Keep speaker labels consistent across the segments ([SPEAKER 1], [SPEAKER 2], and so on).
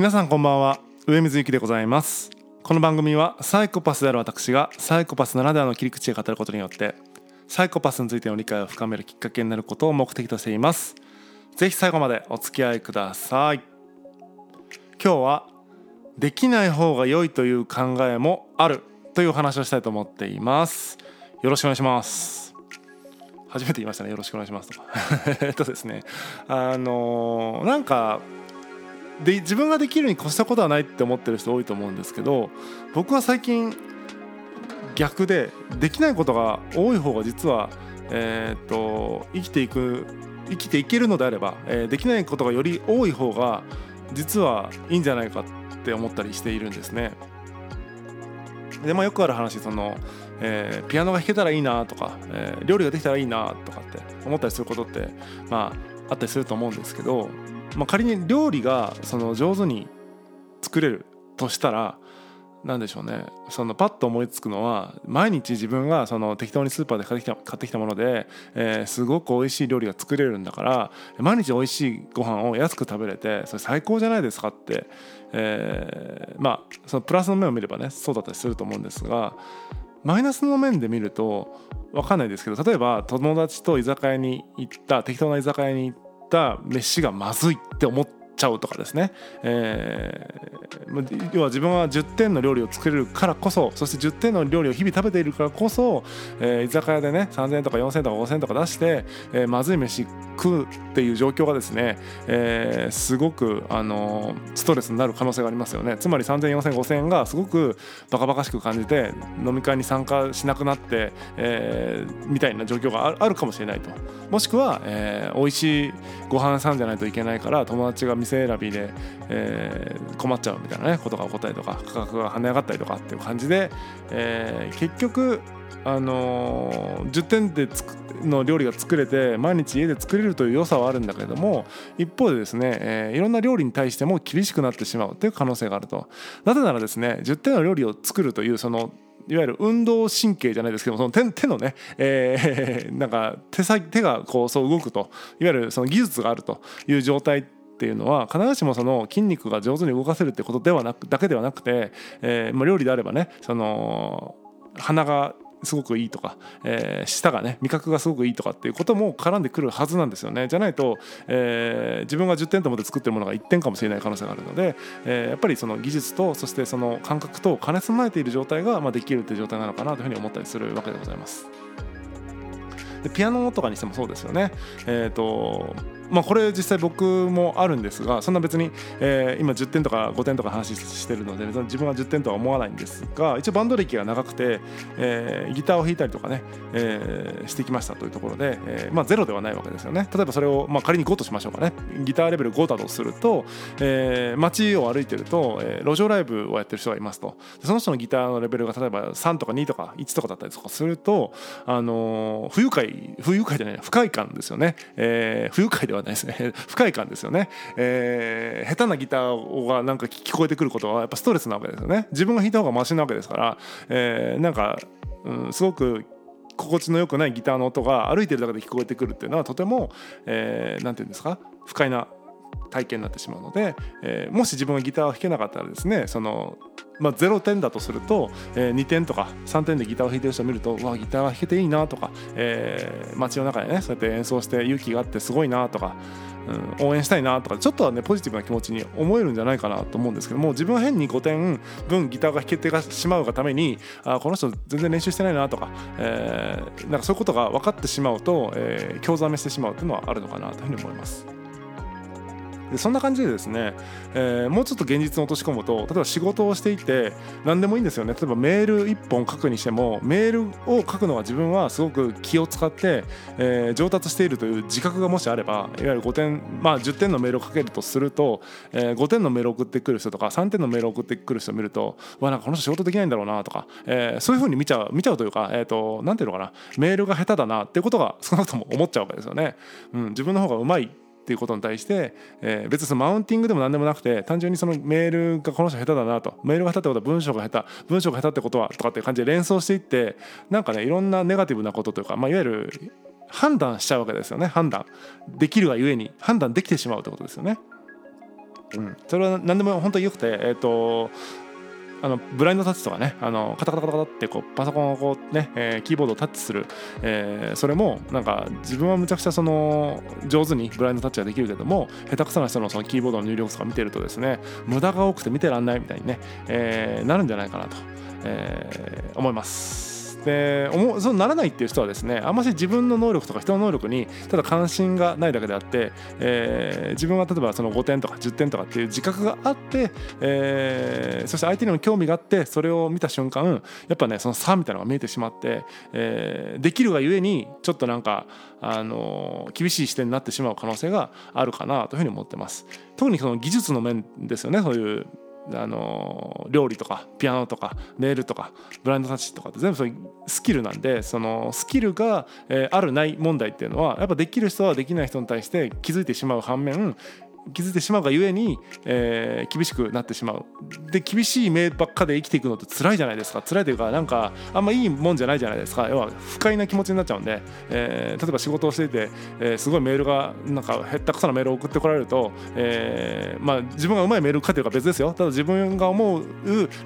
[SPEAKER 1] 皆さんこんばんは。上水幸でございます。この番組はサイコパスである私がサイコパスならではの切り口で語ることによってサイコパスについての理解を深めるきっかけになることを目的としています。ぜひ最後までお付き合いください。今日はできない方が良いという考えもあるというお話をしたいと思っています。よろしくお願いします。初めて言いましたね。よろしくお願いしますと。えっとですね。あのー、なんかで自分ができるに越したことはないって思ってる人多いと思うんですけど僕は最近逆でできないことが多い方が実は、えー、っと生きていく生きていけるのであれば、えー、できないことがより多い方が実はいいんじゃないかって思ったりしているんですね。でまあ、よくある話その、えー、ピアノが弾けたらいいなとか、えー、料理ができたらいいなとかって思ったりすることってまああったりすると思うんですけどまあ、仮に料理がその上手に作れるとしたら何でしょうね。そのパッと思いつくのは毎日自分がその適当にスーパーで買ってきた買ってきたもので、えー、すごく美味しい料理が作れるんだから毎日美味しいご飯を安く食べれてそれ最高じゃないですかって、えー、まあそのプラスの面を見ればねそうだったりすると思うんですがマイナスの面で見ると分かんないですけど例えば友達と居酒屋に行った適当な居酒屋に行っった飯がまずいって思っちゃうとかですね、えー、要は自分は10点の料理を作れるからこそそして10点の料理を日々食べているからこそ、えー、居酒屋でね3000円とか4000円とか5000円とか出して、えー、まずい飯食うっていう状況がですね、えー、すごく、あのストレスになる可能性がありますよね。つまり300040005000円がすごくバカバカしく感じて飲み会に参加しなくなって、えー、みたいな状況があるかもしれないと。もしくは、えー、美味しいご飯さんじゃないといけないから友達が店選びで、えー、困っちゃうみたいなねことが起こったりとか価格が跳ね上がったりとかっていう感じで、えー、結局あのー、10点での料理が作れて毎日家で作れるという良さはあるんだけれども一方でですね、えー、いろんな料理に対しても厳しくなってしまうという可能性があると。なぜならですね10点の料理を作るというそのいわゆる運動神経じゃないですけどその手手のね、えー、なんか手先手がこうそう動くといわゆるその技術があるという状態っていうのは必ずしもその筋肉が上手に動かせるってことではなくだけではなくて、えーまあ、料理であればねその鼻がすごくいいとか、えー、舌がね味覚がすごくいいとかっていうことも絡んでくるはずなんですよねじゃないと、えー、自分が10点と思って作ってるものが1点かもしれない可能性があるので、えー、やっぱりその技術とそしてその感覚と兼ね備えている状態が、まあ、できるっていう状態なのかなというふうに思ったりするわけでございます。でピアノとかにしてもそうですよね。えーとまあ、これ実際僕もあるんですがそんな別に、えー、今10点とか5点とか話してるので自分は10点とは思わないんですが一応バンド歴が長くて、えー、ギターを弾いたりとかね、えー、してきましたというところで、えーまあ、ゼロではないわけですよね。例えばそれを、まあ、仮に5としましょうかね。ギターレベル5だとすると、えー、街を歩いてると、えー、路上ライブをやってる人がいますと。その人のギターのレベルが例えば3とか2とか1とかだったりとかすると、あのー、不愉快不愉快じゃない不快感ですよね、えー、不愉快ではないですね。不快感ですよね、えー、下手なギターがなんか聞こえてくることはやっぱストレスなわけですよね。自分が弾いた方がマシなわけですから、えー、なんか、うん、すごく心地の良くないギターの音が歩いてるだけで聞こえてくるっていうのはとても何、えー、て言うんですか？不快な体験になってしまうので、えー、もし自分がギターを弾けなかったらですねそのまあ、0点だとすると、えー、2点とか3点でギターを弾いてる人を見るとわギターが弾けていいなとか、えー、街の中でねそうやって演奏して勇気があってすごいなとか、うん、応援したいなとかちょっとはねポジティブな気持ちに思えるんじゃないかなと思うんですけども自分は変に5点分ギターが弾けてしまうがためにあこの人全然練習してないなとか,、えー、なんかそういうことが分かってしまうと、えー、興ざめしてしまうというのはあるのかなというふうに思います。そんな感じでですね、えー、もうちょっと現実に落とし込むと例えば仕事をしていて何でもいいんですよね例えばメール1本書くにしてもメールを書くのが自分はすごく気を使って、えー、上達しているという自覚がもしあればいわゆる5点まあ10点のメールを書けるとすると、えー、5点のメールを送ってくる人とか3点のメールを送ってくる人を見るとわなんかこの人仕事できないんだろうなとか、えー、そういうふうに見ちゃう見ちゃうというか、えーと、なんていうのかなメールが下手だなっていうことが少なくとも思っちゃうわけですよね。うん、自分の方がうまいっていうことに対して、えー、別にそのマウンティングでも何でもなくて単純にそのメールがこの人下手だなとメールが下手ってことは文章が下手文章が下手ってことはとかっていう感じで連想していってなんかねいろんなネガティブなことというか、まあ、いわゆる判断しちゃうわけですよね判断できるがゆえに判断できてしまうってことですよね。うん、それは何でも本当によくてえ、ー、とあのブラインドタッチとかねあのカタカタカタってこうパソコンをこうね、えー、キーボードをタッチする、えー、それもなんか自分はむちゃくちゃその上手にブラインドタッチができるけども下手くそな人のそのキーボードの入力とか見てるとですね無駄が多くて見てらんないみたいにね、えー、なるんじゃないかなと、えー、思います。でそうならないっていう人はですねあんまし自分の能力とか人の能力にただ関心がないだけであって、えー、自分は例えばその5点とか10点とかっていう自覚があって、えー、そして相手にも興味があってそれを見た瞬間やっぱねその差みたいなのが見えてしまって、えー、できるがゆえにちょっとなんかあの厳しい視点になってしまう可能性があるかなというふうに思ってます。特にその技術の面ですよねそういうあの料理とかピアノとかネイルとかブラインドタッチとかって全部そういうスキルなんでそのスキルが、えあるない問題っていうのはやっぱできる人はできない人に対して気づいてしまう反面気づいてしまうがゆえに、えー、厳しくなってしまう。で厳しい目ばっかで生きていくのって辛いじゃないですか。辛いというかなんかあんまいいもんじゃないじゃないですか。要は不快な気持ちになっちゃうんで、えー、例えば仕事をしていて、えー、すごいメールがなんかへったくそなメールを送ってこられると、えー、まあ自分がうまいメールかというか別ですよ。ただ自分が思う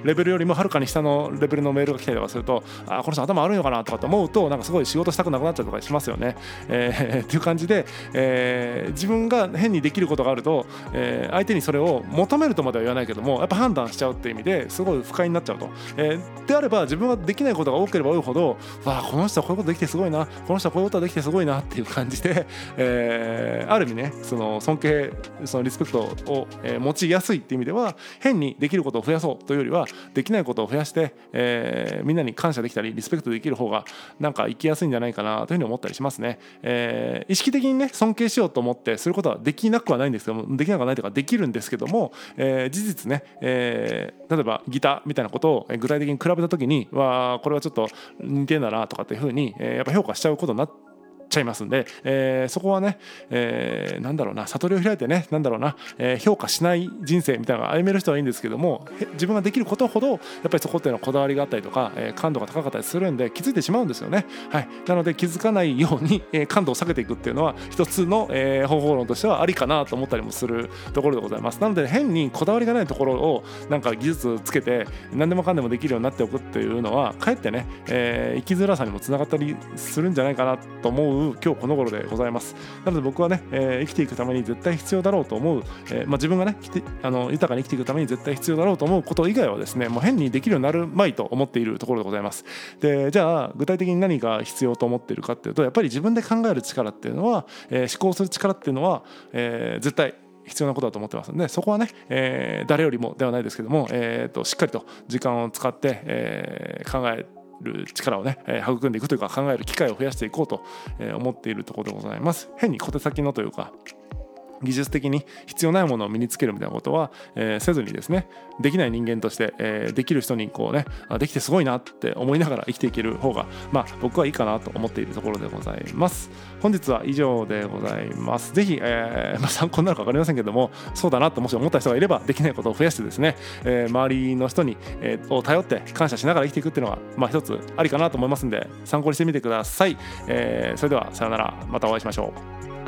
[SPEAKER 1] レベルよりもはるかに下のレベルのメールが来たりとかするとあこの人頭悪いのかなとかって思うとなんかすごい仕事したくなくなっちゃうとかしますよね、えー、っていう感じで、えー、自分が変にできることがあると、えー相手にそれを求めるとまでは言わないけどもやっぱ判断しちゃうっていう意味ですごい不快になっちゃうと、えー、であれば自分ができないことが多ければ多いほどわあこの人はこういうことできてすごいなこの人はこういうことができてすごいなっていう感じで、えー、ある意味ねその尊敬そのリスペクトを、えー、持ちやすいっていう意味では変にできることを増やそうというよりはできないことを増やして、えー、みんなに感謝できたりリスペクトできる方がなんか生きやすいんじゃないかなというふうに思ったりしますね、えー、意識的にね尊敬しようと思ってすることはできなくはないんですけどもできなくはないというかできるんですけども、えー、事実ね、えー、例えばギターみたいなことを具体的に比べた時にわこれはちょっと似てんだなとかっていうふうに、えー、やっぱ評価しちゃうことになってちゃいますんで、えー、そこはね、えー、なんだろうな悟りを開いてねなんだろうな、えー、評価しない人生みたいなのが歩める人はいいんですけども自分ができることほどやっぱりそこっていうのはこだわりがあったりとか、えー、感度が高かったりするんで気づいてしまうんですよね、はい、なので気づかないように、えー、感度を下げていくっていうのは一つの、えー、方法論としてはありかなと思ったりもするところでございます。なので変にこだわりがないところをなんか技術つけて何でもかんでもできるようになっておくっていうのはかえってね、えー、生きづらさにもつながったりするんじゃないかなと思う今日この頃でございます。なので僕はね、えー、生きていくために絶対必要だろうと思う、えーまあ、自分がねあの豊かに生きていくために絶対必要だろうと思うこと以外はですねもう変にできるようになるまいと思っているところでございます。でじゃあ具体的に何が必要と思っているかっていうとやっぱり自分で考える力っていうのは、えー、思考する力っていうのは、え、絶対必要なことだと思ってますのでそこはね、えー、誰よりもではないですけども、えーと、しっかりと時間を使って、えー、考える力をね、えー、育んでいくというか考える機会を増やしていこうと思っているところでございます。変に小手先のというか技術的に必要ないものを身につけるみたいなことは、えー、せずにですねできない人間として、えー、できる人にこうねできてすごいなって思いながら生きていける方がまあ僕はいいかなと思っているところでございます。本日は以上でございます。ぜひ、えー まあ、参考になるか分かりませんけどもそうだなともし思った人がいればできないことを増やしてですね、えー、周りの人に、えー、を頼って感謝しながら生きていくっていうのはまあ一つありかなと思いますんで参考にしてみてください、えー、それではさようなら。またお会いしましょう。